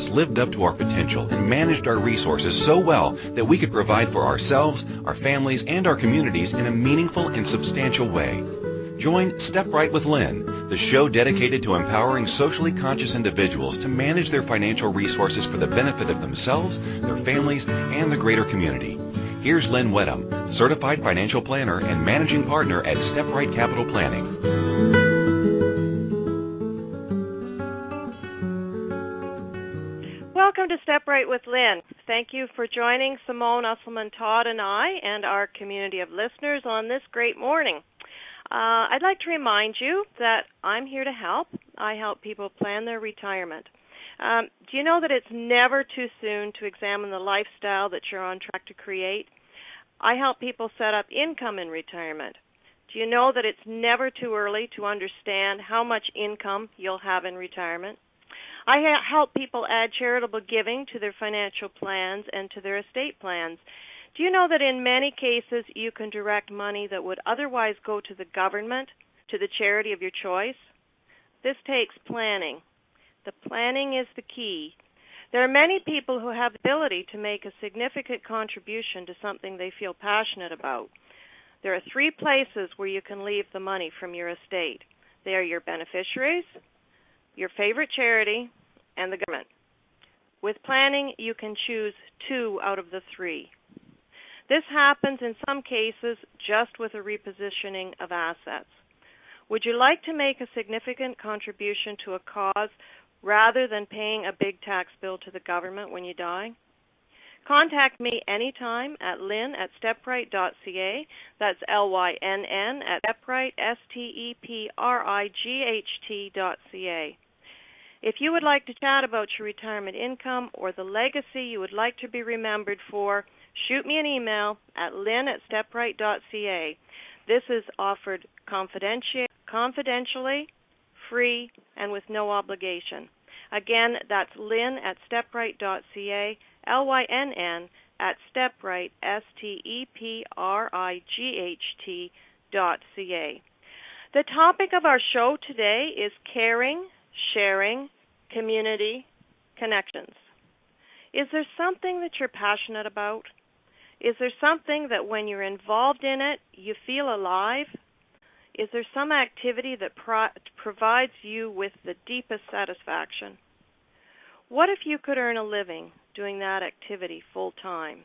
us lived up to our potential and managed our resources so well that we could provide for ourselves, our families, and our communities in a meaningful and substantial way. Join Step Right with Lynn, the show dedicated to empowering socially conscious individuals to manage their financial resources for the benefit of themselves, their families, and the greater community. Here's Lynn Wedham, certified financial planner and managing partner at Step Right Capital Planning. With Lynn. Thank you for joining Simone Usselman Todd and I and our community of listeners on this great morning. Uh, I'd like to remind you that I'm here to help. I help people plan their retirement. Um, do you know that it's never too soon to examine the lifestyle that you're on track to create? I help people set up income in retirement. Do you know that it's never too early to understand how much income you'll have in retirement? I help people add charitable giving to their financial plans and to their estate plans. Do you know that in many cases you can direct money that would otherwise go to the government to the charity of your choice? This takes planning. The planning is the key. There are many people who have the ability to make a significant contribution to something they feel passionate about. There are three places where you can leave the money from your estate. They are your beneficiaries, your favorite charity, and the government. With planning, you can choose two out of the three. This happens in some cases just with a repositioning of assets. Would you like to make a significant contribution to a cause rather than paying a big tax bill to the government when you die? Contact me anytime at lynn at stepright.ca. That's L Y N N at stepright, E dot C A. If you would like to chat about your retirement income or the legacy you would like to be remembered for, shoot me an email at lynn at stepright.ca. This is offered confidentially, free, and with no obligation. Again, that's lynn at stepright.ca, L Y N N at stepright, S T E P R I G H T dot C A. The topic of our show today is caring, sharing, community, connections. Is there something that you're passionate about? Is there something that when you're involved in it, you feel alive? Is there some activity that pro- provides you with the deepest satisfaction? What if you could earn a living doing that activity full time?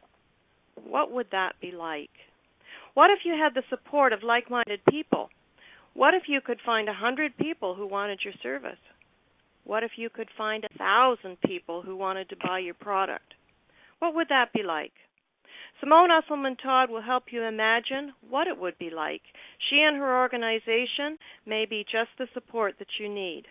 What would that be like? What if you had the support of like minded people? What if you could find a hundred people who wanted your service? What if you could find a thousand people who wanted to buy your product? What would that be like? Simone Usselman Todd will help you imagine what it would be like. She and her organization may be just the support that you need.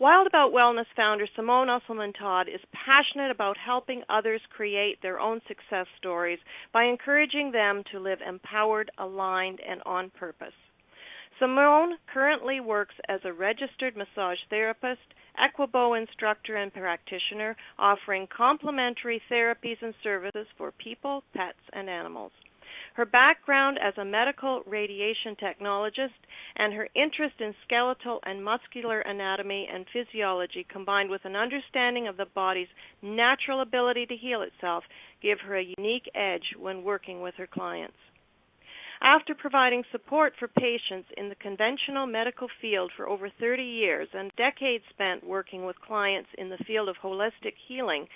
Wild About Wellness founder Simone Usselman Todd is passionate about helping others create their own success stories by encouraging them to live empowered, aligned, and on purpose. Simone currently works as a registered massage therapist, Equibo instructor, and practitioner, offering complementary therapies and services for people, pets, and animals. Her background as a medical radiation technologist and her interest in skeletal and muscular anatomy and physiology, combined with an understanding of the body's natural ability to heal itself, give her a unique edge when working with her clients. After providing support for patients in the conventional medical field for over 30 years and decades spent working with clients in the field of holistic healing,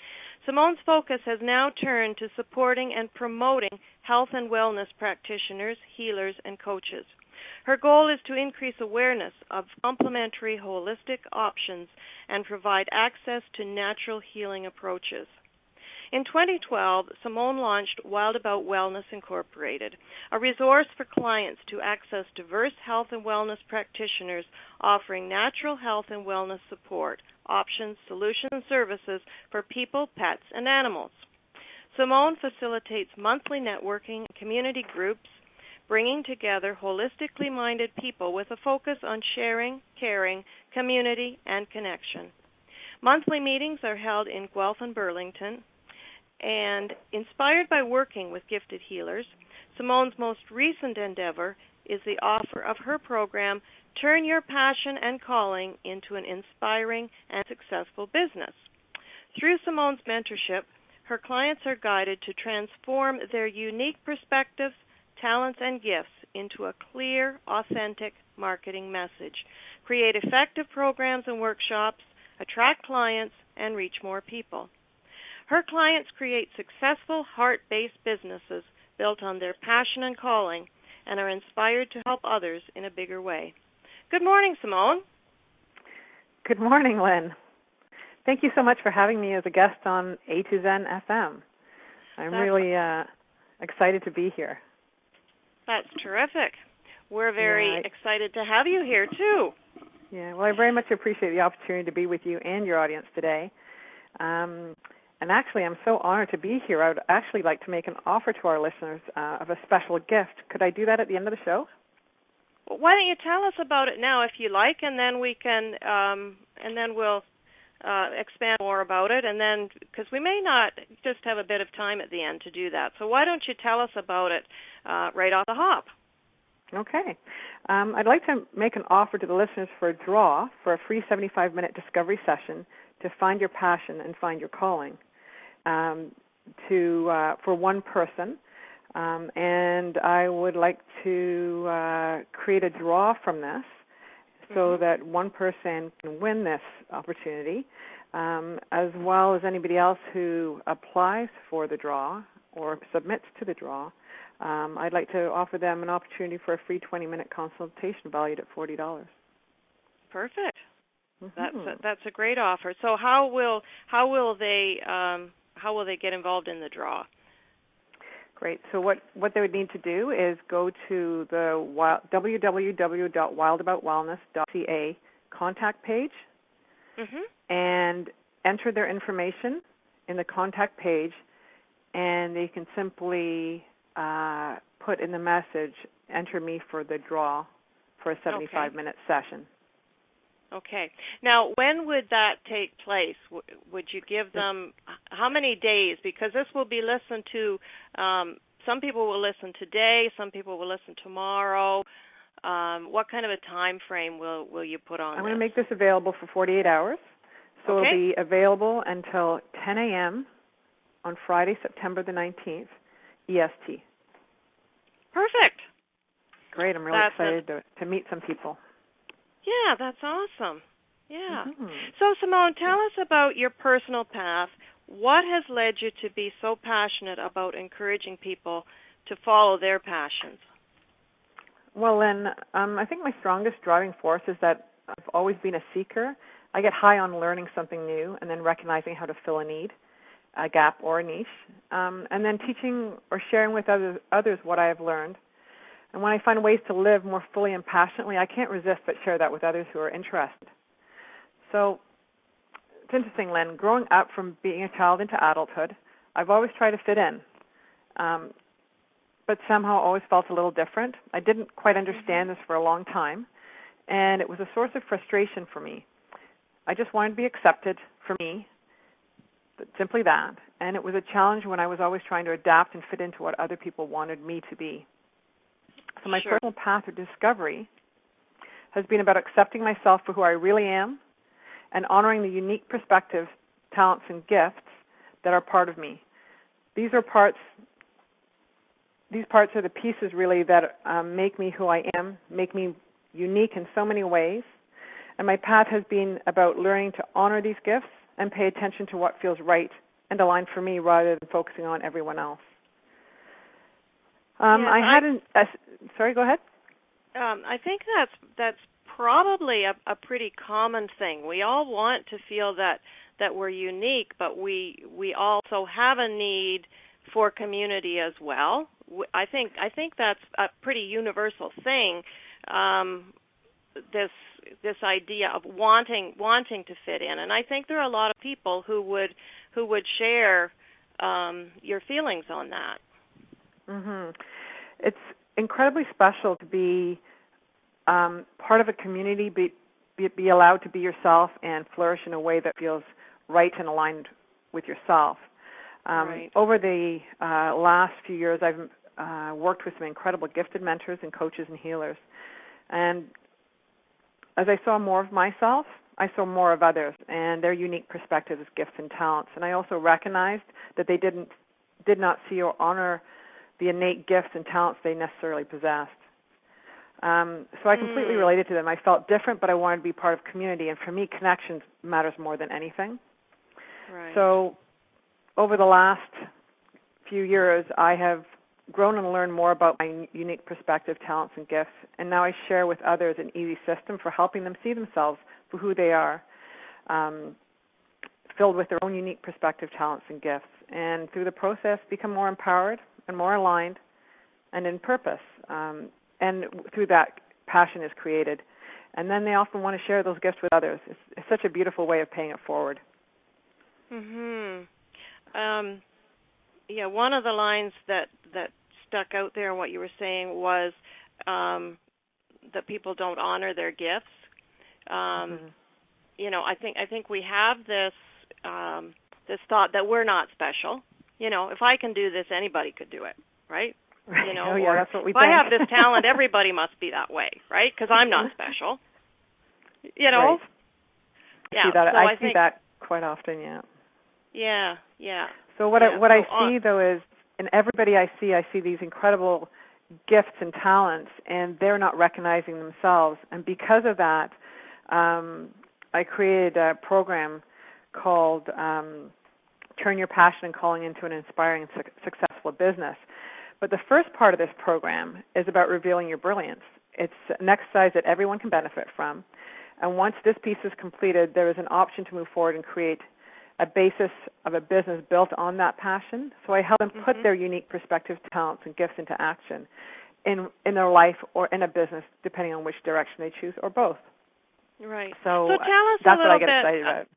Simone's focus has now turned to supporting and promoting health and wellness practitioners, healers, and coaches. Her goal is to increase awareness of complementary holistic options and provide access to natural healing approaches. In 2012, Simone launched Wild About Wellness Incorporated, a resource for clients to access diverse health and wellness practitioners offering natural health and wellness support, options, solutions, and services for people, pets, and animals. Simone facilitates monthly networking and community groups, bringing together holistically minded people with a focus on sharing, caring, community, and connection. Monthly meetings are held in Guelph and Burlington, and inspired by working with gifted healers, Simone's most recent endeavor is the offer of her program, Turn Your Passion and Calling into an Inspiring and Successful Business. Through Simone's mentorship, her clients are guided to transform their unique perspectives, talents, and gifts into a clear, authentic marketing message, create effective programs and workshops, attract clients, and reach more people. Her clients create successful, heart based businesses built on their passion and calling and are inspired to help others in a bigger way. Good morning, Simone. Good morning, Lynn. Thank you so much for having me as a guest on A to Zen FM. I'm That's really uh, excited to be here. That's terrific. We're very Yeah, I- excited to have you here too. Yeah, well, I very much appreciate the opportunity to be with you and your audience today. Um, and actually, I'm so honored to be here. I would actually like to make an offer to our listeners uh, of a special gift. Could I do that at the end of the show? Well, why don't you tell us about it now, if you like, and then we can, um, and then we'll uh, expand more about it, and then because we may not just have a bit of time at the end to do that. So why don't you tell us about it uh, right off the hop? Okay. Um, I'd like to make an offer to the listeners for a draw for a free 75 minute discovery session to find your passion and find your calling um, to uh, for one person. Um, and I would like to uh, create a draw from this so Mhm. that one person can win this opportunity, um, as well as anybody else who applies for the draw or submits to the draw. Um, I'd like to offer them an opportunity for a free 20-minute consultation valued at forty dollars. That's Mm-hmm. a, that's a great offer. So how will how will they um, how will they get involved in the draw? Great. So what what they would need to do is go to the wild, www.wildaboutwellness.ca contact page Mhm. and enter their information in the contact page, and they can simply uh, put in the message, "Enter me for the draw for a 75-minute session." Okay. Now, when would that take place? Would you give them how many days? Because this will be listened to. Um, some people will listen today. Some people will listen tomorrow. Um, what kind of a time frame will will you put on I'm going to make this available for 48 hours, so Okay. it'll be available until 10 a.m. on Friday, September the 19th, EST. Perfect. Great. I'm really That's excited to, to meet some people. Yeah, that's awesome. Yeah. Mhm. So, Simone, tell us about your personal path. What has led you to be so passionate about encouraging people to follow their passions? Well, then, um, I think my strongest driving force is that I've always been a seeker. I get high on learning something new and then recognizing how to fill a need, a gap, or a niche, um, and then teaching or sharing with others, others what I have learned. And when I find ways to live more fully and passionately, I can't resist but share that with others who are interested. So it's interesting, Lynn. Growing up from being a child into adulthood, I've always tried to fit in. Um, but somehow always felt a little different. I didn't quite understand this for a long time, and it was a source of frustration for me. I just wanted to be accepted for me, simply that. And it was a challenge when I was always trying to adapt and fit into what other people wanted me to be. So my Sure. personal path of discovery has been about accepting myself for who I really am and honoring the unique perspectives, talents, and gifts that are part of me. These are parts these parts are the pieces really that um, make me who I am, make me unique in so many ways. And my path has been about learning to honor these gifts and pay attention to what feels right and aligned for me rather than focusing on everyone else. Um, Yes, I I- had an. Uh, sorry, go ahead. Um, I think that's that's probably a, a pretty common thing. We all want to feel that that we're unique, but we we also have a need for community as well. I think I think that's a pretty universal thing. Um, this this idea of wanting wanting to fit in, and I think there are a lot of people who would who would share um, your feelings on that. Hmm It's incredibly special to be um, part of a community, be, be be allowed to be yourself and flourish in a way that feels right and aligned with yourself. Um, Right. Over the uh, last few years, I've uh, worked with some incredible gifted mentors and coaches and healers. And as I saw more of myself, I saw more of others and their unique perspectives, gifts, and talents. And I also recognized that they didn't did not see or honor the innate gifts and talents they necessarily possessed. Um, so I completely mm. related to them. I felt different, but I wanted to be part of community. And for me, connections matters more than anything. Right. So over the last few years, I have grown and learned more about my unique perspective, talents, and gifts. And now I share with others an easy system for helping them see themselves for who they are, um, filled with their own unique perspective, talents, and gifts. And through the process, become more empowered and more aligned and in purpose. Um, and through that, passion is created. And then they often want to share those gifts with others. It's, it's such a beautiful way of paying it forward. Mhm. Um, yeah, one of the lines that that stuck out there in what you were saying was um, that people don't honor their gifts. Um, mm-hmm. You know, I think I think we have this um, this thought that we're not special. You know, if I can do this, anybody could do it, right? Right. You know, oh, yeah, that's what we if think. I have this talent, everybody must be that way, right? Because I'm not special. You know. Right. Yeah. See that. So I, I see think, that quite often. Yeah. Yeah. Yeah. So what yeah. I what so I see on. though is in everybody I see, I see these incredible gifts and talents, and they're not recognizing themselves. And because of that, um, I created a program called um, "Turn Your Passion and Calling into an Inspiring and su- Successful Business." But the first part of this program is about revealing your brilliance. It's an exercise that everyone can benefit from. And once this piece is completed, there is an option to move forward and create a basis of a business built on that passion. So I help them mm-hmm. put their unique perspectives, talents, and gifts into action in in their life or in a business, depending on which direction they choose, or both. Right. So, so tell us that's a little what I get bit, excited about.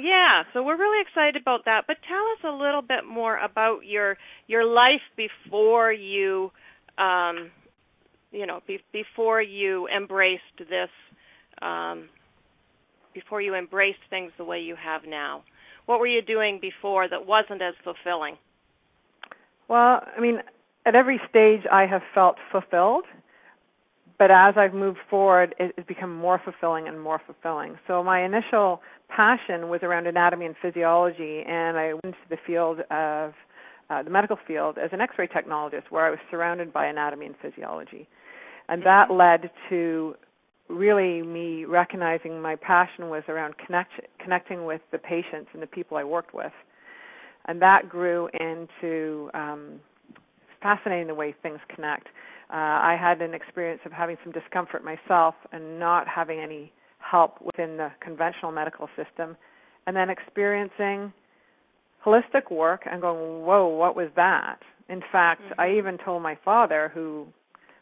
Yeah, so we're really excited about that. But tell us a little bit more about your your life before you, um, you know, be, before you embraced this, um, before you embraced things the way you have now. What were you doing before that wasn't as fulfilling? Well, I mean, at every stage I have felt fulfilled, but as I've moved forward, it, it's become more fulfilling and more fulfilling. So my initial passion was around anatomy and physiology, and I went to the field of uh, the medical field as an X-ray technologist, where I was surrounded by anatomy and physiology, and that mm-hmm. led to really me recognizing my passion was around connect, connecting with the patients and the people I worked with, and that grew into um, fascinating the way things connect. Uh, I had an experience of having some discomfort myself and not having any help within the conventional medical system, and then experiencing holistic work and going, whoa, what was that? In fact, mm-hmm. I even told my father, who,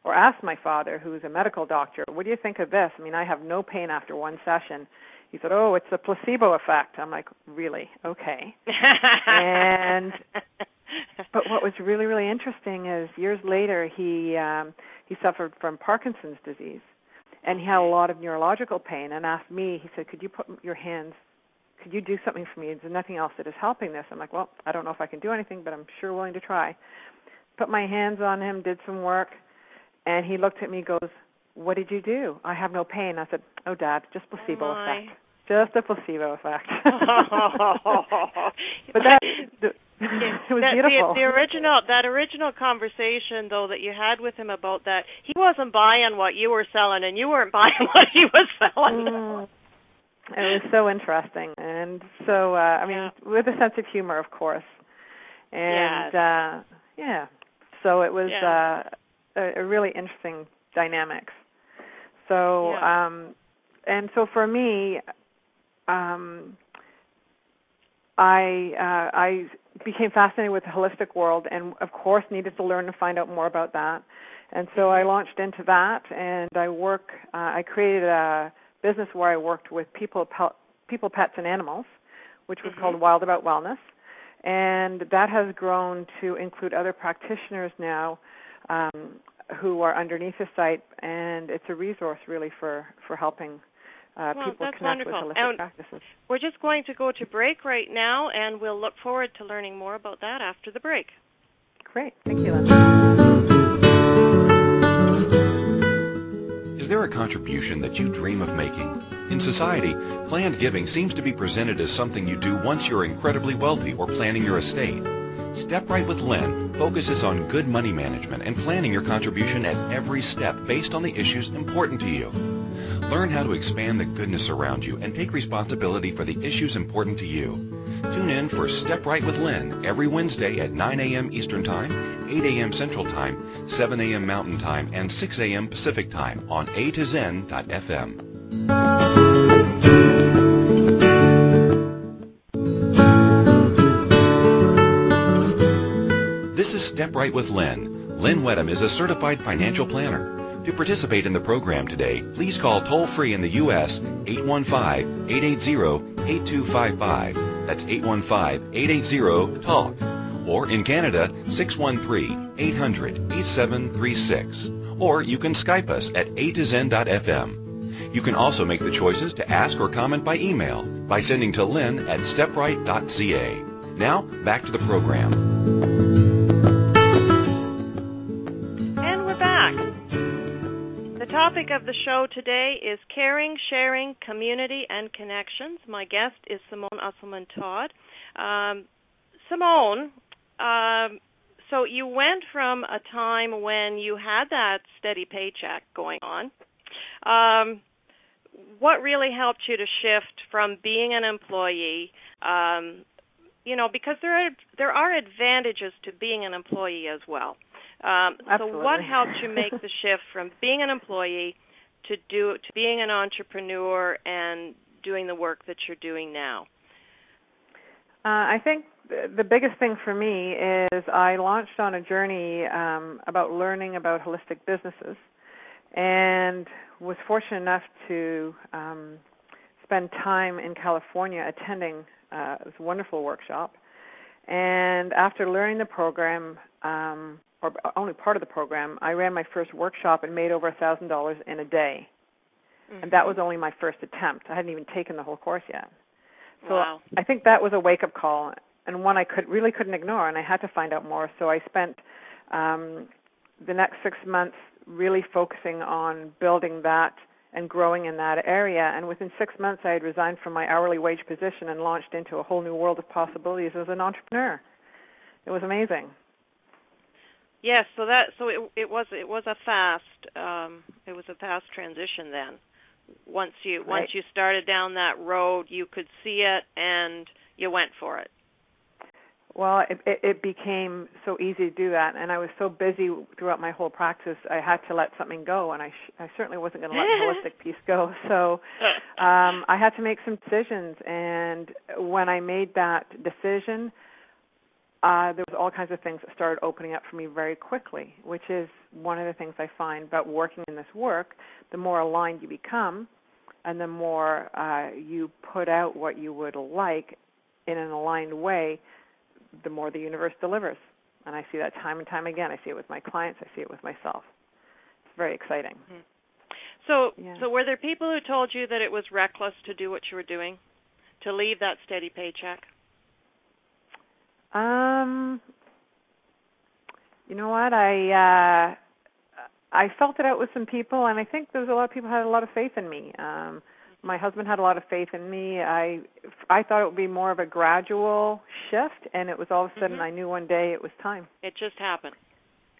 or asked my father, who's a medical doctor, what do you think of this? I mean, I have no pain after one session. He said, oh, it's a placebo effect. I'm like, really? Okay. and but what was really really interesting is years later he um he suffered from Parkinson's disease and he had a lot of neurological pain and asked me he said could you put your hands could you do something for me? There's nothing else that is helping this? I'm like well i don't know if i can do anything but i'm sure willing to try. Put my hands on him did some work and he looked at me goes what did you do? I have no pain. I said oh dad just placebo oh effect. Just a placebo effect. But that it was that, beautiful. The, the original that original conversation though that you had with him about that, he wasn't buying what you were selling, and you weren't buying what he was selling. Mm. It was so interesting, and so uh, I mean, yeah. with a sense of humor, of course, and yes. uh, yeah. So it was yeah. uh, a, a really interesting dynamics. So yeah. um, and so for me, um, I uh, I became fascinated with the holistic world, and of course needed to learn to find out more about that. And so I launched into that, and I work. Uh, I created a business where I worked with people, pe- people, pets, and animals, which was mm-hmm. called Wild About Wellness, and that has grown to include other practitioners now. Um, who are underneath the site, and it's a resource really for for helping uh, well, people connect wonderful. with holistic and practices. We're just going to go to break right now, and we'll look forward to learning more about that after the break. Great. Thank you, Linda. Is there a contribution that you dream of making? In society, planned giving seems to be presented as something you do once you're incredibly wealthy or planning your estate. Step Right with Lynn focuses on good money management and planning your contribution at every step based on the issues important to you. Learn how to expand the goodness around you and take responsibility for the issues important to you. Tune in for Step Right with Lynn every Wednesday at 9 a.m. Eastern Time, 8 a.m. Central Time, 7 a.m. Mountain Time, and 6 a.m. Pacific Time on A to Zen.fm. This is Step Right with Lynn. Lynn Wedham is a certified financial planner. To participate in the program today, please call toll free in the U.S. 815-880-8255. That's 815-880-TALK. Or in Canada, 613-800-8736. Or you can Skype us at a to zen.fm. You can also make the choices to ask or comment by email by sending to lynn at stepright.ca. Now, back to the program. Topic of the show today is caring, sharing, community, and connections. My guest is Simone Usselman Todd. Um, Simone, um, so you went from a time when you had that steady paycheck going on. Um, what really helped you to shift from being an employee? Um, you know, because there are there are advantages to being an employee as well. Um, so what helped you make the shift from being an employee to do to being an entrepreneur and doing the work that you're doing now? Uh, I think the biggest thing for me is I launched on a journey um, about learning about holistic businesses, and was fortunate enough to um, spend time in California attending uh, this wonderful workshop. And after learning the program, um, or only part of the program, I ran my first workshop and made over a thousand dollars in a day, mm-hmm. and that was only my first attempt. I hadn't even taken the whole course yet. So wow. I think that was a wake up call and one I could really couldn't ignore, and I had to find out more. So I spent um, the next six months really focusing on building that and growing in that area. And within six months, I had resigned from my hourly wage position and launched into a whole new world of possibilities as an entrepreneur. It was amazing. Yes, so that so it it was it was a fast um it was a fast transition then. Once you right. once you started down that road, you could see it and you went for it. Well, it, it, it became so easy to do that, and I was so busy throughout my whole practice. I had to let something go, and I sh- I certainly wasn't going to let the holistic piece go. So, um, I had to make some decisions, and when I made that decision, uh, there was all kinds of things that started opening up for me very quickly, which is one of the things I find about working in this work. The more aligned you become, and the more uh, you put out what you would like in an aligned way, the more the universe delivers. And I see that time and time again. I see it with my clients. I see it with myself. It's very exciting. Mm-hmm. So, yeah. so were there people who told you that it was reckless to do what you were doing, to leave that steady paycheck? Um, you know what? I uh I felt it out with some people, and I think there was a lot of people had a lot of faith in me. Um, my husband had a lot of faith in me. I I thought it would be more of a gradual shift, and it was all of a sudden mm-hmm. I knew one day it was time. It just happened.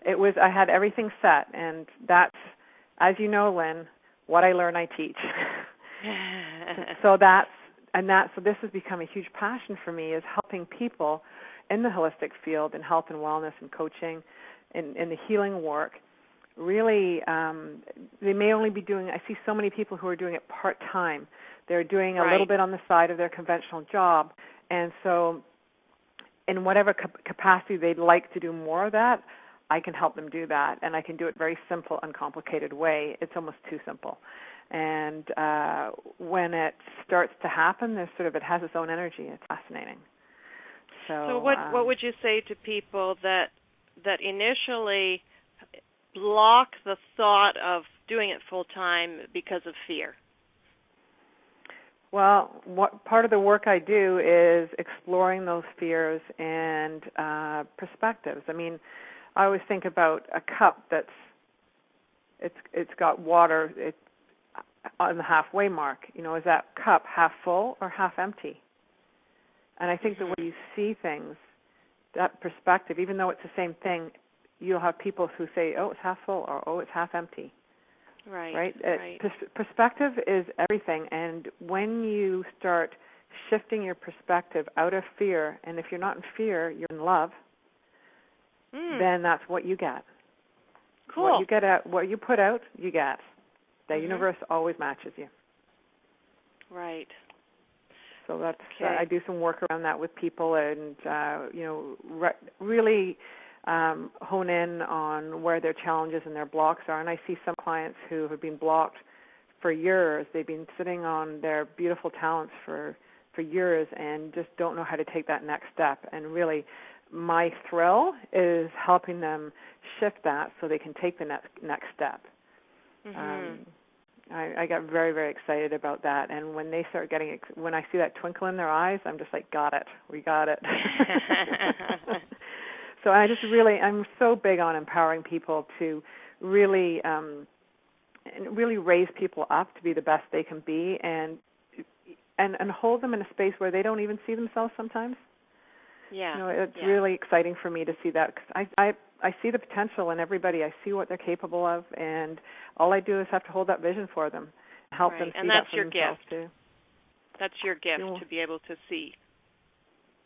It was I had everything set, and that's as you know, Lynn. What I learn, I teach. so that's and that so this has become a huge passion for me is helping people in the holistic field in health and wellness and coaching in, in the healing work really um they may only be doing i see so many people who are doing it part time they're doing a right. little bit on the side of their conventional job. And so in whatever capacity they'd like to do more of that i can help them do that. And i can do it very simple uncomplicated way. It's almost too simple. And uh when it starts to happen there's sort of it has its own energy. It's fascinating so, so what um, what would you say to people that that initially block the thought of doing it full time because of fear? Well, what part of the work I do is exploring those fears and uh, perspectives. I mean, I always think about a cup that's it's it's got water. It on the halfway mark. You know, is that cup half full or half empty? And I think the way you see things, that perspective, even though it's the same thing, you'll have people who say, "Oh, it's half full," or "Oh, it's half empty." Right. Right. right. pers- perspective is everything, and when you start shifting your perspective out of fear, and if you're not in fear, you're in love. Mm. Then that's what you get. cool. What you get out, what you put out, you get. The Mhm. universe always matches you. Right. So that's Okay. uh, I do some work around that with people, and uh, you know, re- really um, hone in on where their challenges and their blocks are. And I see some clients who have been blocked for years. They've been sitting on their beautiful talents for for years and just don't know how to take that next step. And really, my thrill is helping them shift that so they can take the next next step. Mhm. Um, I, I got very very excited about that, and when they start getting ex- when I see that twinkle in their eyes, I'm just like, got it, we got it. so I just really I'm so big on empowering people to really um, and really raise people up to be the best they can be, and and and hold them in a space where they don't even see themselves sometimes. Yeah. You know, it's yeah. really exciting for me to see that because I, I I see the potential in everybody. I see what they're capable of, and all I do is have to hold that vision for them, help them see and that that's for your themselves gift. too. That's your gift Cool. to be able to see.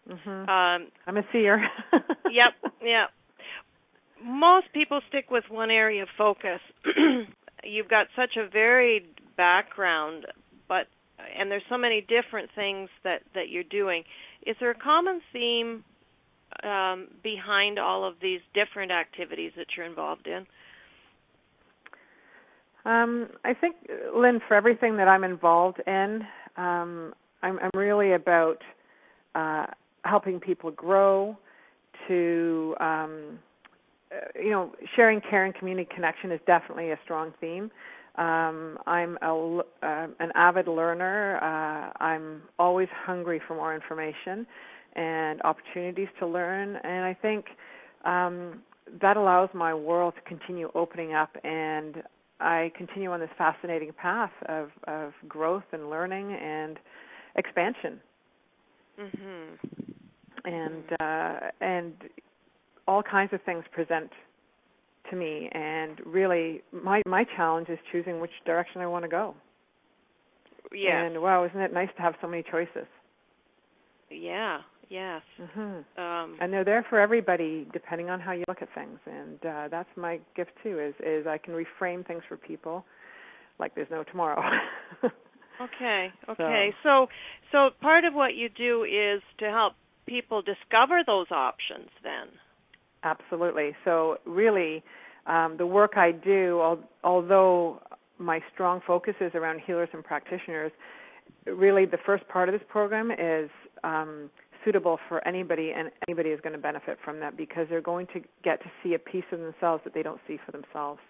hmm Um, I'm a seer. yep, yep. Most people stick with one area of focus. You've got such a varied background, but and there's so many different things that that you're doing. Is there a common theme um, behind all of these different activities that you're involved in? Um, I think, Lynn, for everything that I'm involved in, um, I'm, I'm really about uh, helping people grow. To um, uh, you know, sharing care and community connection is definitely a strong theme. Um, I'm a, uh, an avid learner. Uh, I'm always hungry for more information and opportunities to learn, and I think um, that allows my world to continue opening up and I continue on this fascinating path of, of growth and learning and expansion, Mhm. and uh, and all kinds of things present to me. And really, my my challenge is choosing which direction I want to go. Yeah. And wow, isn't it nice to have so many choices? yeah. Yes. hmm Um, And they're there for everybody, depending on how you look at things. And uh, that's my gift too. Is is I can reframe things for people, like there's no tomorrow. Okay. Okay. So so part of what you do is to help people discover those options then. Absolutely. So really, um, the work I do, al- although my strong focus is around healers and practitioners, really the first part of this program is um, suitable for anybody, and anybody is going to benefit from that because they're going to get to see a piece of themselves that they don't see for themselves,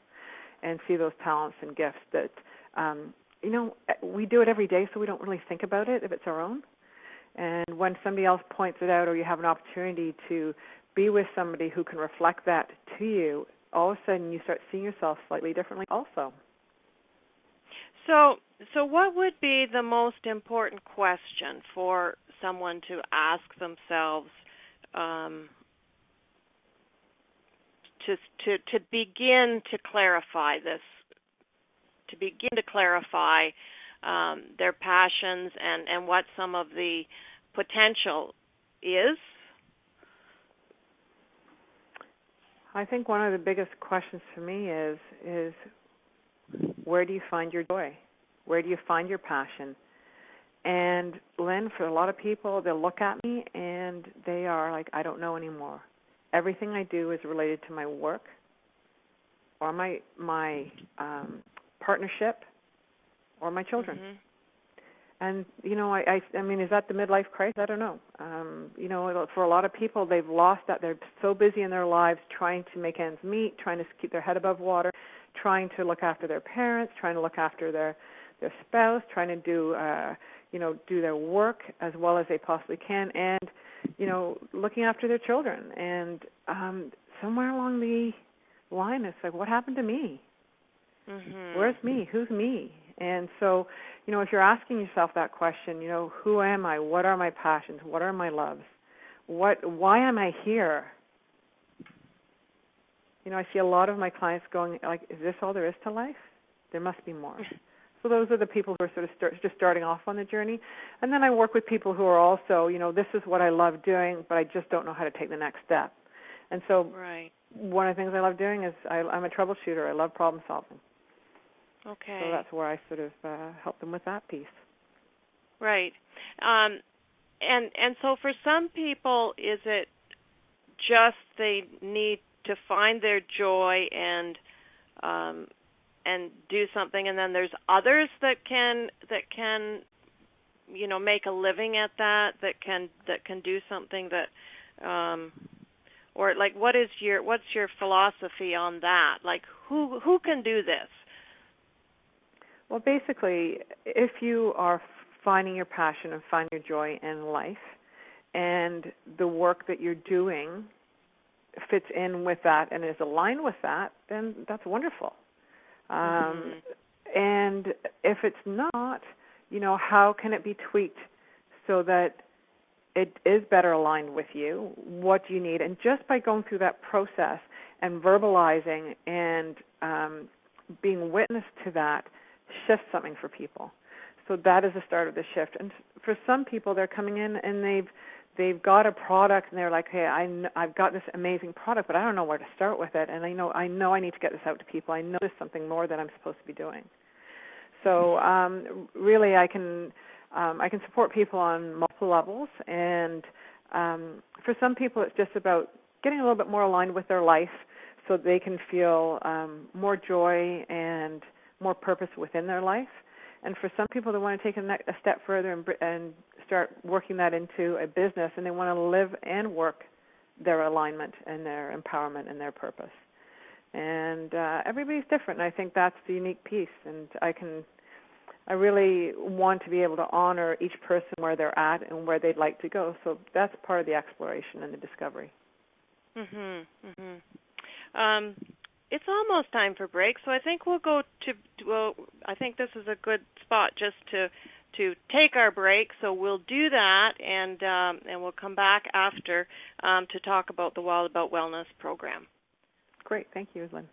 and see those talents and gifts that um, you know we do it every day, so we don't really think about it if it's our own. And when somebody else points it out, or you have an opportunity to be with somebody who can reflect that to you, all of a sudden you start seeing yourself slightly differently also. So so what would be the most important question for someone to ask themselves um, to to to begin to clarify this to begin to clarify um, their passions and and what some of the potential is I think one of the biggest questions for me is is where do you find your joy? Where do you find your passion? And Lynn, for a lot of people, they'll look at me and they are like, I don't know anymore. Everything I do is related to my work or my my um, partnership or my children. Mhm. And you know, I, I I mean, is that the midlife crisis? I don't know. Um, you know, for a lot of people, they've lost that. They're so busy in their lives trying to make ends meet, trying to keep their head above water, trying to look after their parents, trying to look after their their spouse, trying to do uh, you know do their work as well as they possibly can, and you know looking after their children. And um, somewhere along the line, it's like, what happened to me? Mhm. Where's me? Who's me? And so, you know, if you're asking yourself that question, you know, who am I? What are my passions? What are my loves? What why am I here? You know, I see a lot of my clients going like, is this all there is to life? There must be more. So those are the people who are sort of start, just starting off on the journey. And then I work with people who are also, you know, this is what I love doing, but I just don't know how to take the next step. And so right. one of the things I love doing is I, I'm a troubleshooter. I love problem solving. Okay. So that's where I sort of uh, help them with that piece. Right. Um, and and so for some people, is it just they need to find their joy and um, and do something, and then there's others that can that can you know make a living at that that can that can do something that um or like what is your what's your philosophy on that like who who can do this well basically if you are finding your passion and finding your joy in life and the work that you're doing fits in with that and is aligned with that then that's wonderful um, mm-hmm. And if it's not, you know, how can it be tweaked so that it is better aligned with you? What do you need? And just by going through that process and verbalizing and um, being witness to that shifts something for people. So that is the start of the shift. And for some people, they're coming in and they've they've got a product and they're like, "Hey, I kn- I've got this amazing product, but I don't know where to start with it, and I know I know I need to get this out to people. I know there's something more that I'm supposed to be doing." So um, really, I can um, I can support people on multiple levels, and um, for some people, it's just about getting a little bit more aligned with their life, so they can feel um, more joy and more purpose within their life. And for some people, they want to take a step further and, and start working that into a business and they want to live and work their alignment and their empowerment and their purpose. And uh, everybody's different, and I think that's the unique piece. And I can, I really want to be able to honor each person where they're at and where they'd like to go. So that's part of the exploration and the discovery. Mhm. Mhm. Um, it's almost time for break, so I think we'll go to. Well, I think this is a good spot just to to take our break. So we'll do that, and um, and we'll come back after um, to talk about the Wild About Wellness program. Great, thank you, Lynn.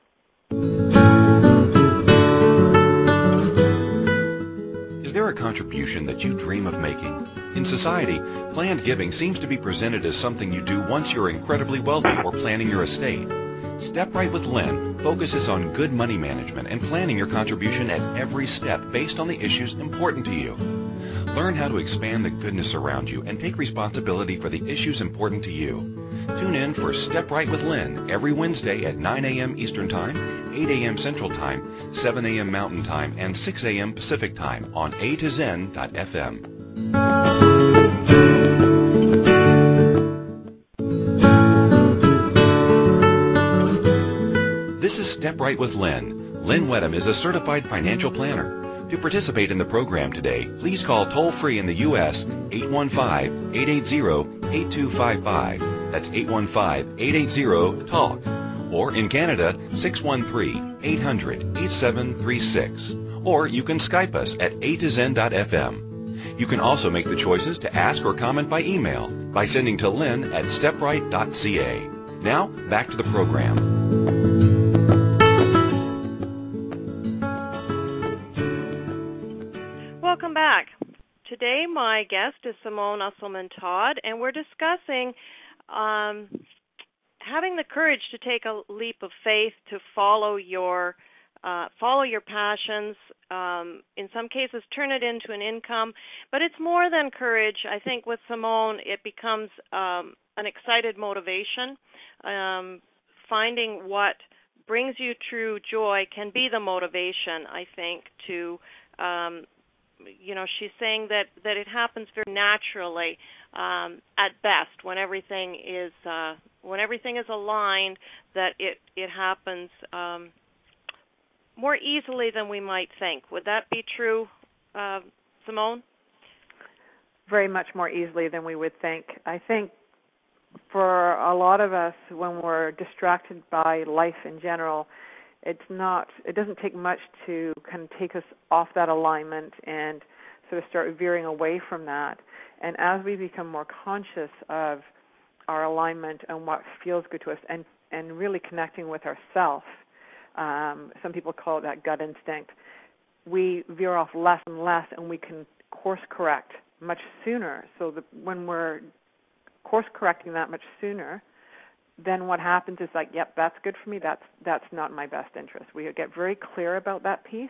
Is there a contribution that you dream of making? In society, planned giving seems to be presented as something you do once you're incredibly wealthy or planning your estate. Step Right with Lynn focuses on good money management and planning your contribution at every step based on the issues important to you. Learn how to expand the goodness around you and take responsibility for the issues important to you. Tune in for Step Right with Lynn every Wednesday at 9 a.m. Eastern Time, 8 a.m. Central Time, 7 a.m. Mountain Time, and 6 a.m. Pacific Time on A to Zen.fm. This is Step Right with Lynn. Lynn Wedham is a certified financial planner. To participate in the program today, please call toll free in the U.S. 815-880-8255. That's 815-880-TALK. Or in Canada, 613-800-8736. Or you can Skype us at a to. You can also make the choices to ask or comment by email by sending to lynn at stepright.ca. Now, back to the program. Today, my guest is Simone Usselman Todd, and we're discussing um, having the courage to take a leap of faith to follow your uh, follow your passions. Um, in some cases, turn it into an income, but it's more than courage. I think with Simone, it becomes um, an excited motivation. Um, finding what brings you true joy can be the motivation. I think to um, you know she's saying that that it happens very naturally um, at best when everything is uh, when everything is aligned that it it happens um, more easily than we might think. Would that be true, uh, Simone? Very much more easily than we would think. I think for a lot of us, when we're distracted by life in general, it's not it doesn't take much to kind of take us off that alignment and sort of start veering away from that. And as we become more conscious of our alignment and what feels good to us and and really connecting with ourself um, some people call it that gut instinct we veer off less and less and we can course correct much sooner so that when we're course correcting that much sooner then what happens is like yep that's good for me. That's that's not my best interest. We get very clear about that piece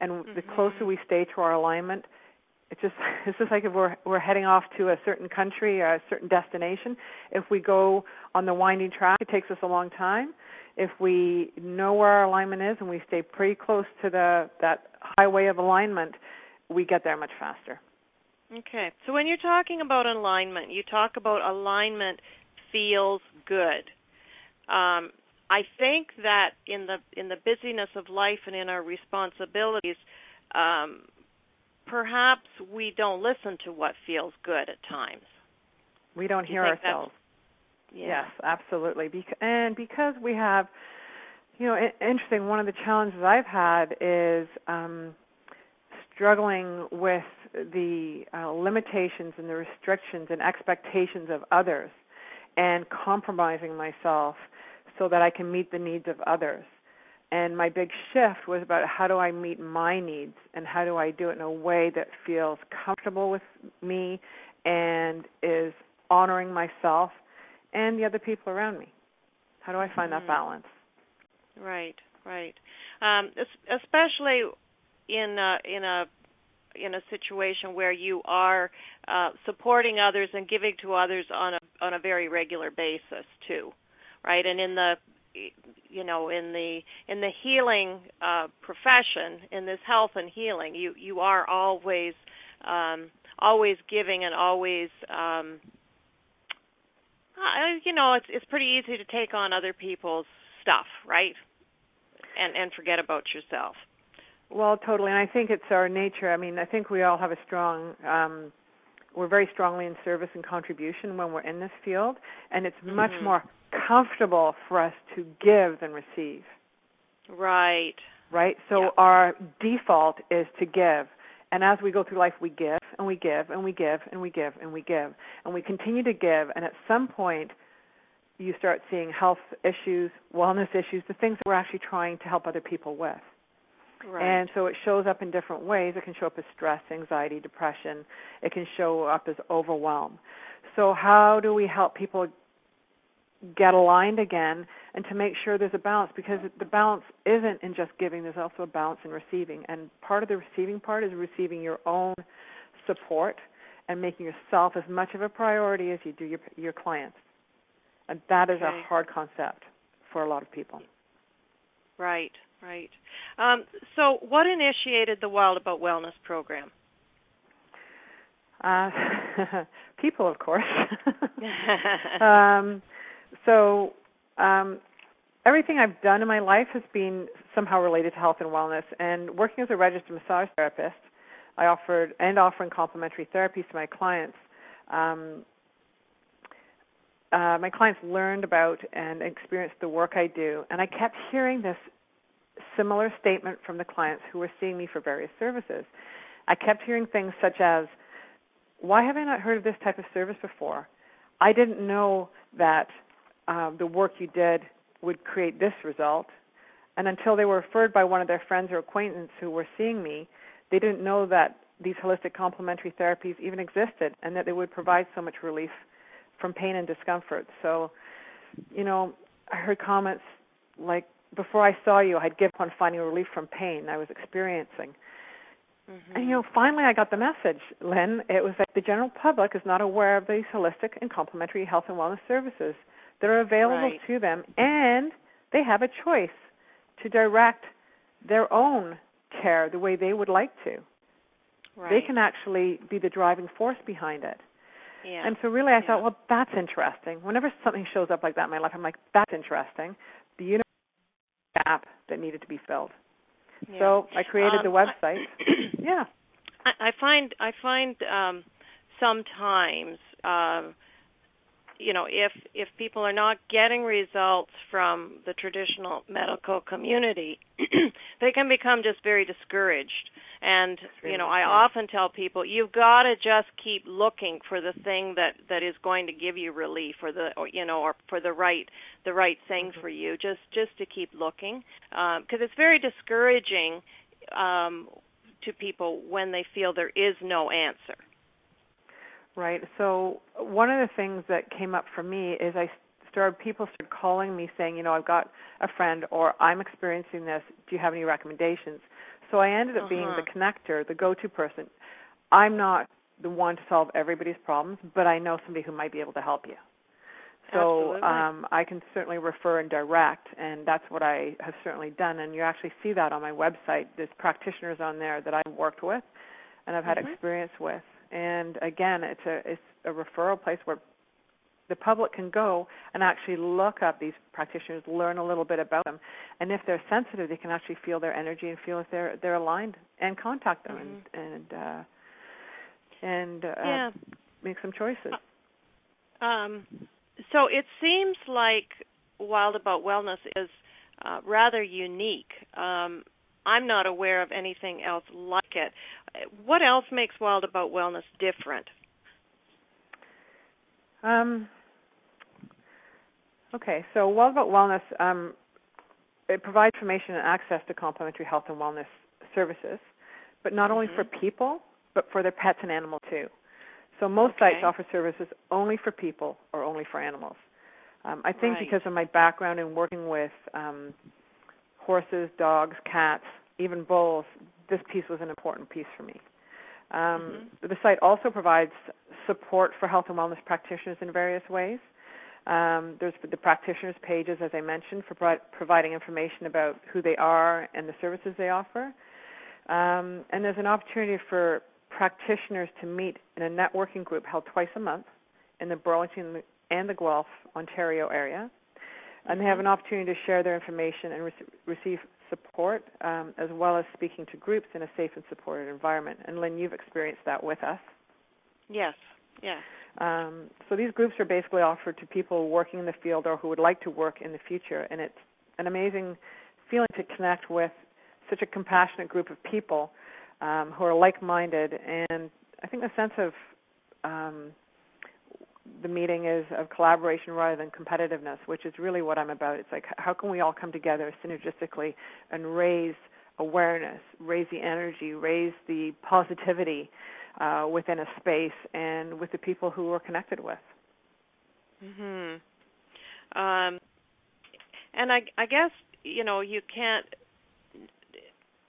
and mm-hmm. the closer we stay to our alignment it's just it's just like if we're we're heading off to a certain country or a certain destination. If we go on the winding track it takes us a long time. If we know where our alignment is and we stay pretty close to the that highway of alignment we get there much faster. Okay. So when you're talking about alignment you talk about alignment feels good um, I think that in the in the busyness of life and in our responsibilities, um, perhaps we don't listen to what feels good at times. We don't hear ourselves. Yeah. Yes, absolutely. Bec- and because we have, you know, I- interesting. One of the challenges I've had is um, struggling with the uh, limitations and the restrictions and expectations of others, and compromising myself so that I can meet the needs of others and my big shift was about how do I meet my needs and how do I do it in a way that feels comfortable with me and is honoring myself and the other people around me. How do I find mm-hmm. that balance? Right, right. Um, especially in a, in a in a situation where you are uh, supporting others and giving to others on a on a very regular basis too, right? And in the you know in the in the healing uh, profession in this health and healing you you are always um, always giving and always um, uh, you know it's it's pretty easy to take on other people's stuff right? And and forget about yourself. Well totally and i think it's our nature. I mean i think we all have a strong um we're very strongly in service and contribution when we're in this field and it's much mm-hmm. more comfortable for us to give than receive. Right. Right? So yeah. our default is to give. And as we go through life, we give and we give and we give and we give and we give. And we continue to give. And at some point, you start seeing health issues, wellness issues, the things that we're actually trying to help other people with. Right. And so it shows up in different ways. It can show up as stress, anxiety, depression. It can show up as overwhelm. So, how do we help people get aligned again and to make sure there's a balance because the balance isn't in just giving there's also a balance in receiving and part of the receiving part is receiving your own support and making yourself as much of a priority as you do your your clients and that is okay. a hard concept for a lot of people right right um, so what initiated the wild about wellness program uh, people of course um, so um, everything I've done in my life has been somehow related to health and wellness. And working as a registered massage therapist, I offered and offering complementary therapies to my clients. Um, uh, my clients learned about and experienced the work I do, and I kept hearing this similar statement from the clients who were seeing me for various services. I kept hearing things such as, "Why have I not heard of this type of service before? I didn't know that um, the work you did would create this result. And until they were referred by one of their friends or acquaintances who were seeing me, they didn't know that these holistic complementary therapies even existed and that they would provide so much relief from pain and discomfort. So, you know, I heard comments like, before I saw you, I'd give up on finding relief from pain I was experiencing. Mm-hmm. And you know, finally I got the message, Lynn. It was that the general public is not aware of these holistic and complementary health and wellness services that are available right. to them, and they have a choice to direct their own care the way they would like to. Right. They can actually be the driving force behind it. Yeah. And so, really, I yeah. thought, well, that's interesting. Whenever something shows up like that in my life, I'm like, that's interesting. Gap that needed to be filled. Yeah. So I created um, the website. I, yeah. I, I find I find um, sometimes uh, you know if if people are not getting results from the traditional medical community they can become just very discouraged and you know i often tell people you've got to just keep looking for the thing that that is going to give you relief or the or, you know or for the right the right thing mm-hmm. for you just just to keep looking because um, it's very discouraging um to people when they feel there is no answer Right. So one of the things that came up for me is I started people started calling me saying, you know, I've got a friend or I'm experiencing this. Do you have any recommendations? So I ended up uh-huh. being the uh-huh. connector, the go-to person. I'm not the one to solve everybody's problems, but I know somebody who might be able to help you. So um, I can certainly refer and direct, and that's what I have certainly done. And you actually see that on my website. There's practitioners on there that I've worked with and I've had mm-hmm. experience with. And again, it's a it's a referral place where the public can go and actually look up these practitioners, learn a little bit about them, and if they're sensitive, they can actually feel their energy and feel if they're they're aligned and contact them mm-hmm. and and uh, and uh, yeah. make some choices. Uh, um, so it seems like Wild About Wellness is uh, rather unique. Um, I'm not aware of anything else like it. What else makes Wild About Wellness different? Um, okay, so Wild About Wellness um, it provides information and access to complementary health and wellness services, but not only mm-hmm. for people, but for their pets and animals too. So most okay. sites offer services only for people or only for animals. Um, I think right. because of my background in working with um, horses, dogs, cats, even bulls, this piece was an important piece for me. Um, mm-hmm. The site also provides support for health and wellness practitioners in various ways. Um, there's the practitioners pages, as I mentioned, for pro- providing information about who they are and the services they offer. Um, and there's an opportunity for practitioners to meet in a networking group held twice a month in the Burlington and the Guelph, Ontario area. And they have an opportunity to share their information and re- receive support, um, as well as speaking to groups in a safe and supported environment. And Lynn, you've experienced that with us. Yes, yes. Um, so these groups are basically offered to people working in the field or who would like to work in the future, and it's an amazing feeling to connect with such a compassionate group of people um, who are like-minded, and I think the sense of um, the meeting is of collaboration rather than competitiveness, which is really what I'm about. It's like how can we all come together synergistically and raise awareness, raise the energy, raise the positivity uh, within a space and with the people who we're connected with. Mhm. Um, and I, I guess you know you can't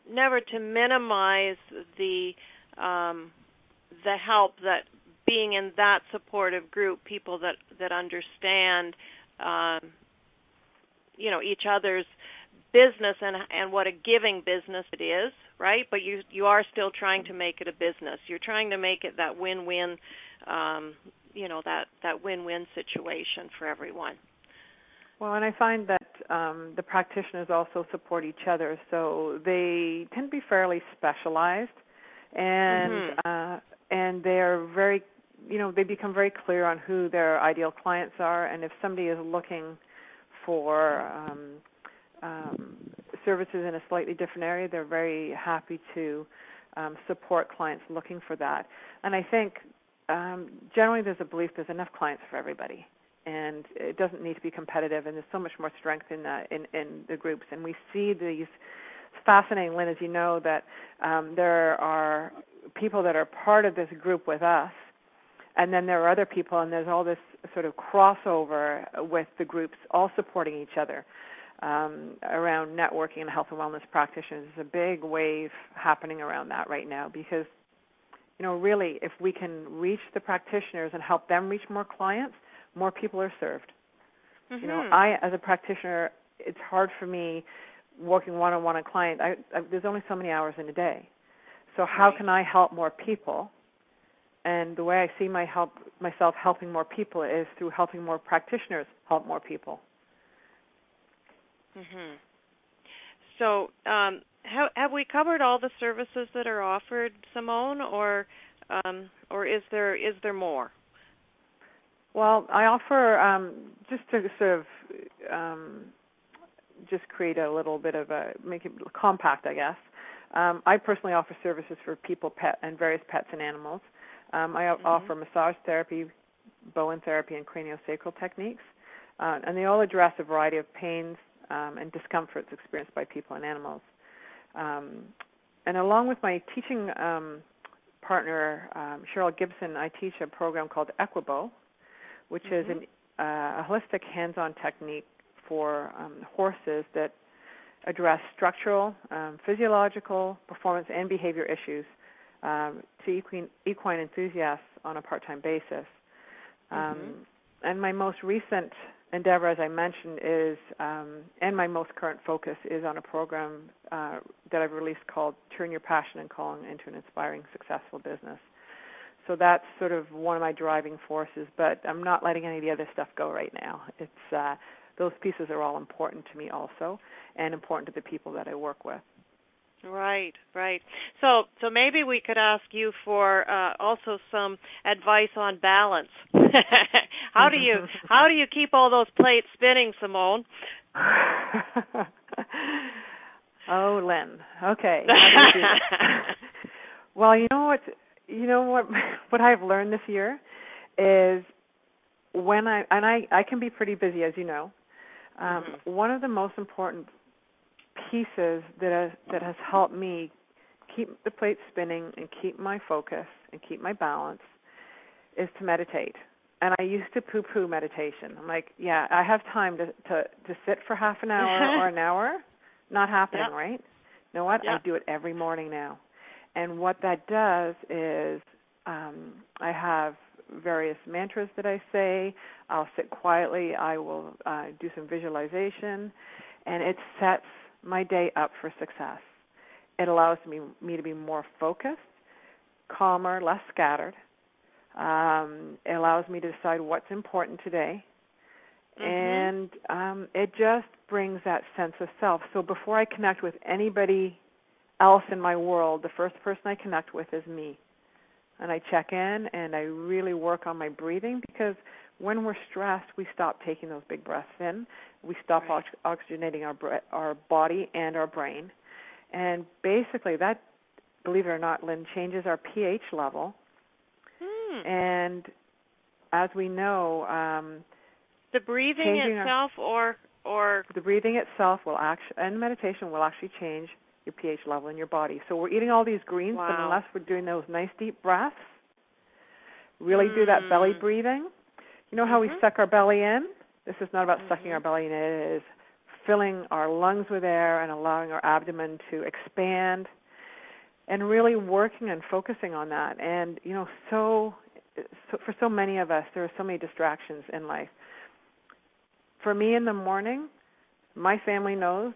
never to minimize the um, the help that being in that supportive group, people that that understand, um, you know, each other's business and and what a giving business it is, right? But you you are still trying to make it a business. You're trying to make it that win-win, um, you know, that that win-win situation for everyone. Well, and I find that um, the practitioners also support each other, so they tend to be fairly specialized, and mm-hmm. uh, and they're very you know they become very clear on who their ideal clients are, and if somebody is looking for um, um, services in a slightly different area, they're very happy to um, support clients looking for that. And I think um, generally there's a belief there's enough clients for everybody, and it doesn't need to be competitive. And there's so much more strength in that in, in the groups, and we see these. Fascinating, Lynn, as you know, that um, there are people that are part of this group with us and then there are other people, and there's all this sort of crossover with the groups all supporting each other um, around networking and health and wellness practitioners. There's a big wave happening around that right now because, you know, really, if we can reach the practitioners and help them reach more clients, more people are served. Mm-hmm. You know, mm-hmm. I as a practitioner, it's hard for me working one-on-one on clients. I, I, there's only so many hours in a day. So how right. can I help more people? and the way I see my help myself helping more people is through helping more practitioners help more people. Mhm. So, um, have, have we covered all the services that are offered, Simone, or um, or is there is there more? Well, I offer um, just to sort of um, just create a little bit of a make it compact, I guess. Um, I personally offer services for people, pet, and various pets and animals. Um, I mm-hmm. offer massage therapy, Bowen therapy, and craniosacral techniques, uh, and they all address a variety of pains um, and discomforts experienced by people and animals. Um, and along with my teaching um, partner, um, Cheryl Gibson, I teach a program called Equibo, which mm-hmm. is an, uh, a holistic hands-on technique for um, horses that address structural, um, physiological, performance, and behavior issues um, to equine, equine, enthusiasts on a part-time basis. Um, mm-hmm. And my most recent endeavor, as I mentioned, is, um, and my most current focus is on a program uh, that I've released called "Turn Your Passion and Calling into an Inspiring, Successful Business." So that's sort of one of my driving forces, but I'm not letting any of the other stuff go right now. It's uh, those pieces are all important to me also and important to the people that I work with. Right, right. So, so maybe we could ask you for uh, also some advice on balance. how do you how do you keep all those plates spinning, Simone? oh, Lynn. Okay. well, you know what? You know what? What I've learned this year is when I and I I can be pretty busy, as you know. Um, mm-hmm. One of the most important pieces that has, that has helped me keep the plate spinning and keep my focus and keep my balance is to meditate. And I used to poo-poo meditation. I'm like, yeah, I have time to to to sit for half an hour or an hour. Not happening, yep. right? You know what? Yep. I do it every morning now. And what that does is um I have various mantras that I say. I'll sit quietly. I will uh, do some visualization, and it sets my day up for success. It allows me me to be more focused, calmer, less scattered. Um, it allows me to decide what's important today, mm-hmm. and um, it just brings that sense of self. So before I connect with anybody else in my world, the first person I connect with is me and I check in and I really work on my breathing because when we're stressed, we stop taking those big breaths in. We stop right. ox- oxygenating our our body and our brain, and basically that, believe it or not, Lynn, changes our pH level. Hmm. And as we know, um, the breathing itself, our, or or the breathing itself will actually, and meditation will actually change your pH level in your body. So we're eating all these greens, wow. but unless we're doing those nice deep breaths, really mm. do that belly mm. breathing. You know how mm-hmm. we suck our belly in? This is not about mm-hmm. sucking our belly in, it is filling our lungs with air and allowing our abdomen to expand and really working and focusing on that. And, you know, so, so for so many of us, there are so many distractions in life. For me in the morning, my family knows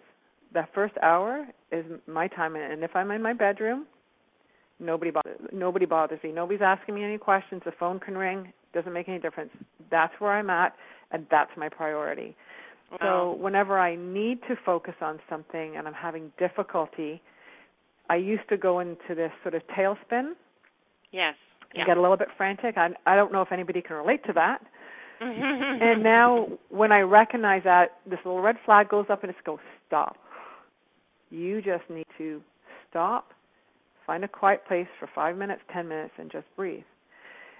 that first hour is my time and if i'm in my bedroom nobody bothers nobody bothers me nobody's asking me any questions the phone can ring doesn't make any difference. That's where i'm at and that's my priority. Wow. so whenever i need to focus on something and i'm having difficulty i used to go into this sort of tailspin. Yes. And yeah. get a little bit frantic. I i don't know if anybody can relate to that. And now when i recognize that this little red flag goes up and it's go stop. You just need to stop, find a quiet place for five minutes, ten minutes, and just breathe.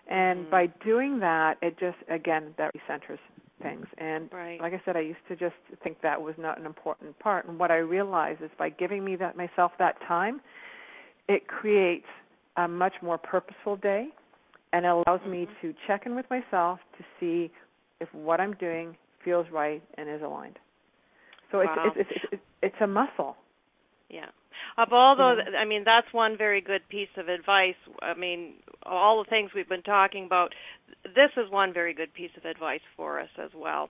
And mm-hmm. by doing that, it just again that recenters things. And right. like I said, I used to just think that was not an important part. And what I realized is by giving me that myself that time, it creates a much more purposeful day, and it allows mm-hmm. me to check in with myself to see if what I'm doing feels right and is aligned. So wow. it's, it's, it's it's it's a muscle. Yeah. Of all those, I mean, that's one very good piece of advice. I mean, all the things we've been talking about, this is one very good piece of advice for us as well.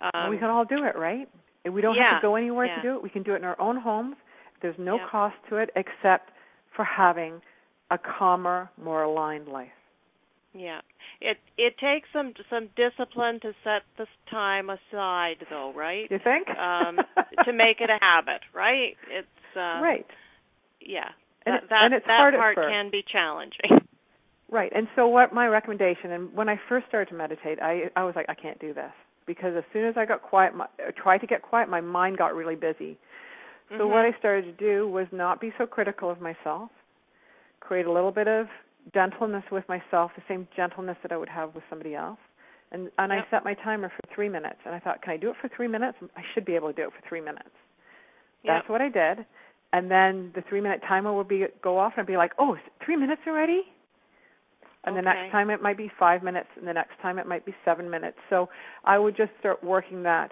Um, we can all do it, right? We don't yeah, have to go anywhere yeah. to do it. We can do it in our own homes. There's no yeah. cost to it except for having a calmer, more aligned life. Yeah. It it takes some some discipline to set this time aside though, right? You think? um to make it a habit, right? It's uh Right. Yeah. And, that, that, and that part can be challenging. Right. And so what my recommendation and when I first started to meditate, I I was like I can't do this because as soon as I got quiet, my, tried to get quiet, my mind got really busy. So mm-hmm. what I started to do was not be so critical of myself, create a little bit of gentleness with myself, the same gentleness that I would have with somebody else. And and yep. I set my timer for three minutes, and I thought, can I do it for three minutes? I should be able to do it for three minutes. That's yep. what I did, and then the three minute timer would be go off, and I'd be like, oh, three minutes already. And okay. the next time it might be five minutes, and the next time it might be seven minutes. So I would just start working that,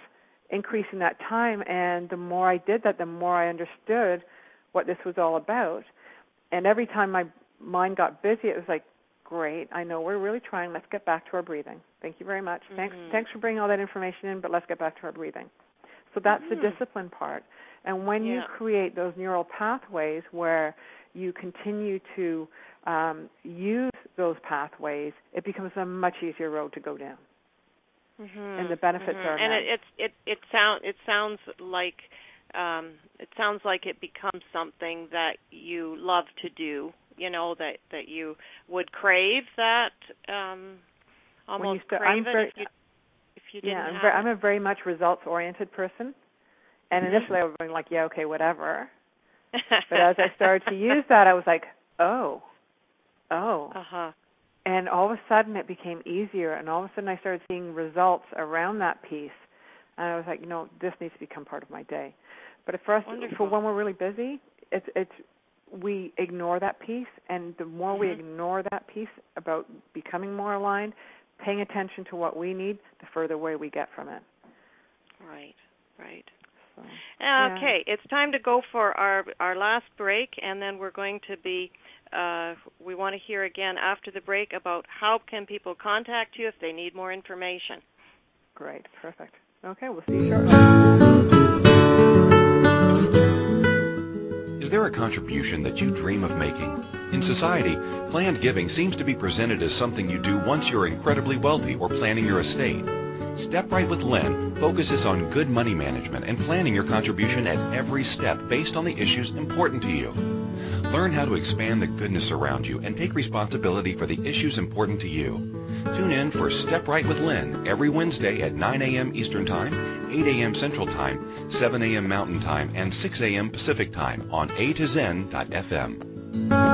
increasing that time, and the more I did that, the more I understood what this was all about. And every time my mind got busy, it was like, great, I know we're really trying. Let's get back to our breathing. Thank you very much. Mm-hmm. Thanks, thanks for bringing all that information in, but let's get back to our breathing. So that's mm-hmm. the discipline part. And when yeah. you create those neural pathways where you continue to um, use those pathways, it becomes a much easier road to go down. Mm-hmm. And the benefits mm-hmm. are and it, it it it sound it sounds like um, it sounds like it becomes something that you love to do. You know that that you would crave that um, almost start, crave very, it if you if you didn't yeah, I'm very. I'm a very much results oriented person. And initially I was like, yeah, okay, whatever. but as I started to use that, I was like, oh, oh. Uh-huh. And all of a sudden it became easier, and all of a sudden I started seeing results around that piece. And I was like, you know, this needs to become part of my day. But for us, Wonderful. for when we're really busy, it's it's we ignore that piece, and the more mm-hmm. we ignore that piece about becoming more aligned, paying attention to what we need, the further away we get from it. Right, right. So, okay, yeah. it's time to go for our our last break, and then we're going to be. Uh, we want to hear again after the break about how can people contact you if they need more information. Great, perfect. Okay, we'll see you shortly. Is there a contribution that you dream of making? In society, planned giving seems to be presented as something you do once you're incredibly wealthy or planning your estate. Step Right with Lynn focuses on good money management and planning your contribution at every step based on the issues important to you. Learn how to expand the goodness around you and take responsibility for the issues important to you. Tune in for Step Right with Lynn every Wednesday at 9 a.m. Eastern Time, 8 a.m. Central Time, 7 a.m. Mountain Time, and 6 a.m. Pacific Time on A to Zen.fm.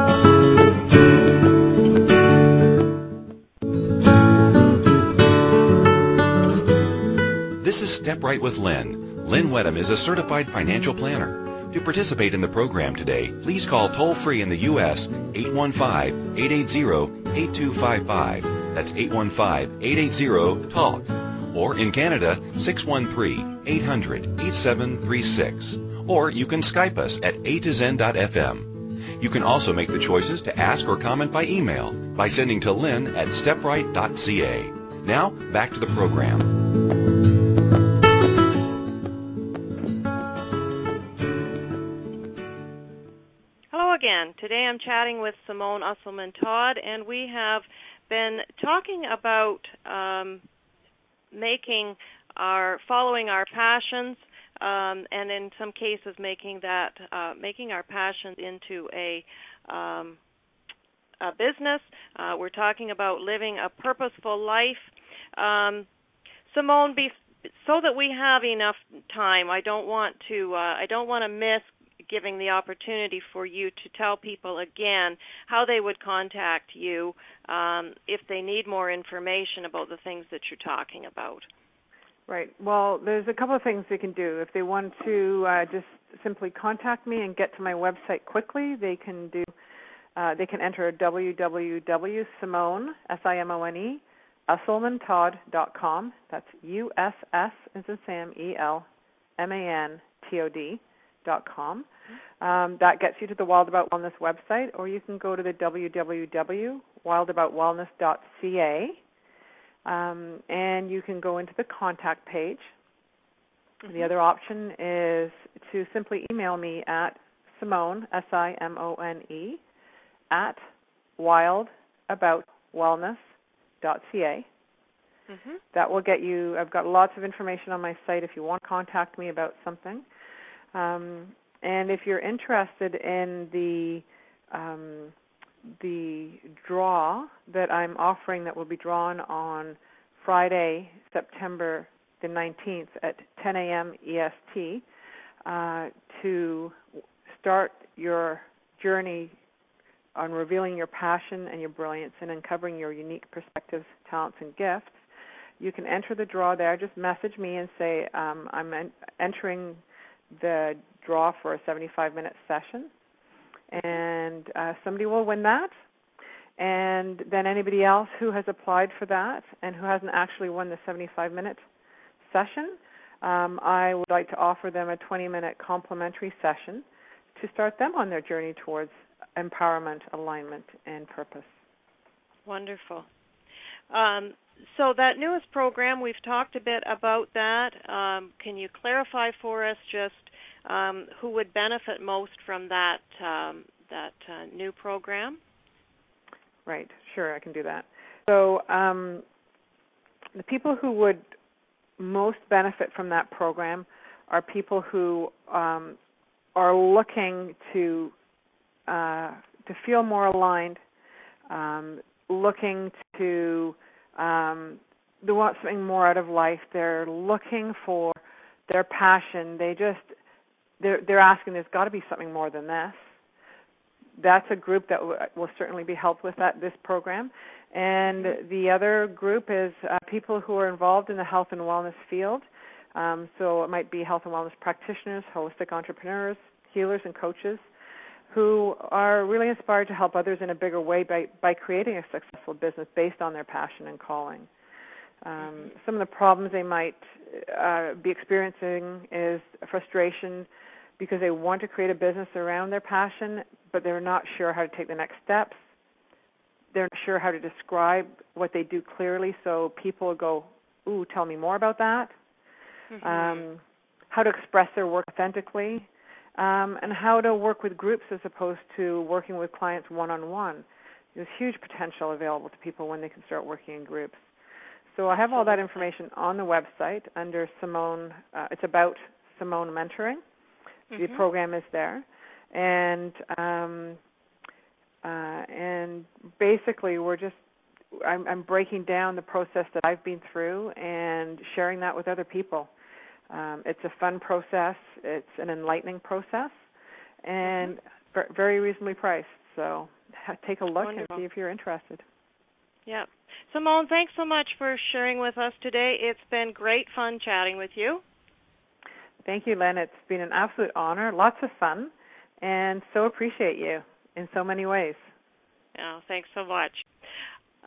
This is Step Right with Lynn. Lynn Wedham is a certified financial planner. To participate in the program today, please call toll free in the U.S. 815-880-8255. That's 815-880-TALK. Or in Canada, 613-800-8736. Or you can Skype us at a to zen.fm. You can also make the choices to ask or comment by email by sending to lynn at stepright.ca. Now, back to the program. Today I'm chatting with Simone Usselman Todd, and we have been talking about um, making our following our passions, um, and in some cases making that uh, making our passions into a um, a business. Uh, we're talking about living a purposeful life. Um, Simone, be, so that we have enough time, I don't want to uh, I don't want to miss giving the opportunity for you to tell people again how they would contact you um, if they need more information about the things that you're talking about. Right. Well, there's a couple of things they can do. If they want to uh, just simply contact me and get to my website quickly, they can do. Uh, they can enter www.simone s i m o n e usselmantodd.com. That's U S S as in Sam E L M A N T O D dot com. Um, that gets you to the Wild About Wellness website, or you can go to the www.wildaboutwellness.ca, um, and you can go into the contact page. Mm-hmm. The other option is to simply email me at Simone S I M O N E at wildaboutwellness.ca. Mm-hmm. That will get you. I've got lots of information on my site if you want to contact me about something. Um, and if you're interested in the um, the draw that I'm offering that will be drawn on Friday, September the 19th at 10 a.m. EST uh, to start your journey on revealing your passion and your brilliance and uncovering your unique perspectives, talents, and gifts. You can enter the draw there. Just message me and say um, I'm en- entering the draw for a 75 minute session, and uh, somebody will win that. And then anybody else who has applied for that and who hasn't actually won the 75 minute session, um, I would like to offer them a 20 minute complimentary session to start them on their journey towards empowerment, alignment, and purpose. Wonderful. Um, so that newest program, we've talked a bit about that. Um, can you clarify for us just um, who would benefit most from that um, that uh, new program? Right. Sure, I can do that. So um, the people who would most benefit from that program are people who um, are looking to uh, to feel more aligned, um, looking to um, they want something more out of life. They're looking for their passion. They just they're they're asking. There's got to be something more than this. That's a group that w- will certainly be helped with that this program. And the other group is uh, people who are involved in the health and wellness field. Um, so it might be health and wellness practitioners, holistic entrepreneurs, healers, and coaches who are really inspired to help others in a bigger way by, by creating a successful business based on their passion and calling. Um, some of the problems they might uh, be experiencing is frustration because they want to create a business around their passion, but they're not sure how to take the next steps. They're not sure how to describe what they do clearly, so people go, "Ooh, tell me more about that." Mm-hmm. Um, how to express their work authentically, um, and how to work with groups as opposed to working with clients one on one. There's huge potential available to people when they can start working in groups. So I have all that information on the website under Simone. Uh, it's about Simone Mentoring. Mm-hmm. The program is there, and um, uh, and basically we're just I'm, I'm breaking down the process that I've been through and sharing that with other people. Um, it's a fun process. It's an enlightening process, and Mm-hmm. very reasonably priced. So take a look Wonderful. and see if you're interested. Yeah. Simone, thanks so much for sharing with us today. It's been great fun chatting with you. Thank you, Len. It's been an absolute honor, lots of fun, and so appreciate you in so many ways. Yeah, thanks so much.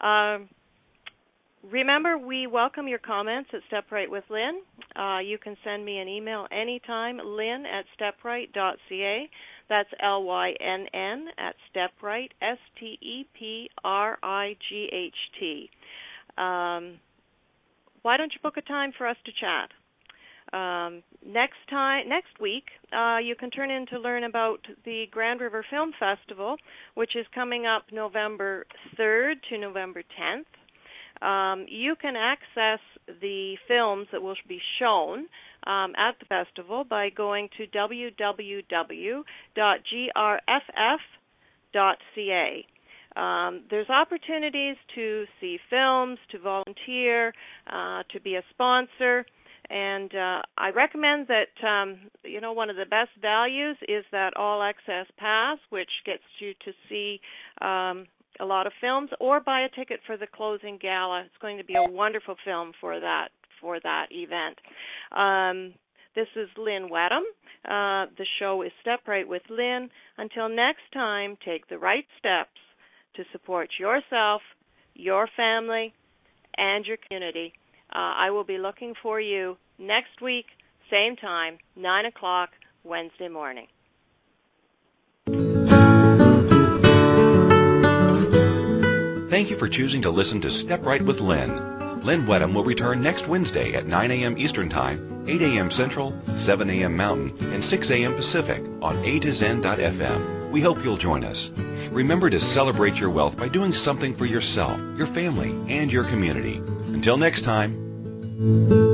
Um, remember, we welcome your comments at Step Right with Lynn. Uh, you can send me an email anytime, lynn at stepright.ca. That's L Y N N at stepright, S T E P R I G H T. Um, why don't you book a time for us to chat? Um, next time, next week, uh, you can turn in to learn about the Grand River Film Festival, which is coming up November 3rd to November 10th. Um, you can access the films that will be shown um, at the festival by going to www.grff.ca. Um, there's opportunities to see films, to volunteer, uh, to be a sponsor, and uh, I recommend that um, you know one of the best values is that all access pass, which gets you to see um, a lot of films, or buy a ticket for the closing gala. It's going to be a wonderful film for that for that event. Um, this is Lynn Wedham. Uh, the show is Step Right with Lynn. Until next time, take the right steps to support yourself, your family, and your community. Uh, I will be looking for you next week, same time, 9 o'clock, Wednesday morning. Thank you for choosing to listen to Step Right with Lynn. Lynn Wedham will return next Wednesday at 9 a.m. Eastern Time, 8 a.m. Central, 7 a.m. Mountain, and 6 a.m. Pacific on A to Zen.fm. We hope you'll join us. Remember to celebrate your wealth by doing something for yourself, your family, and your community. Until next time.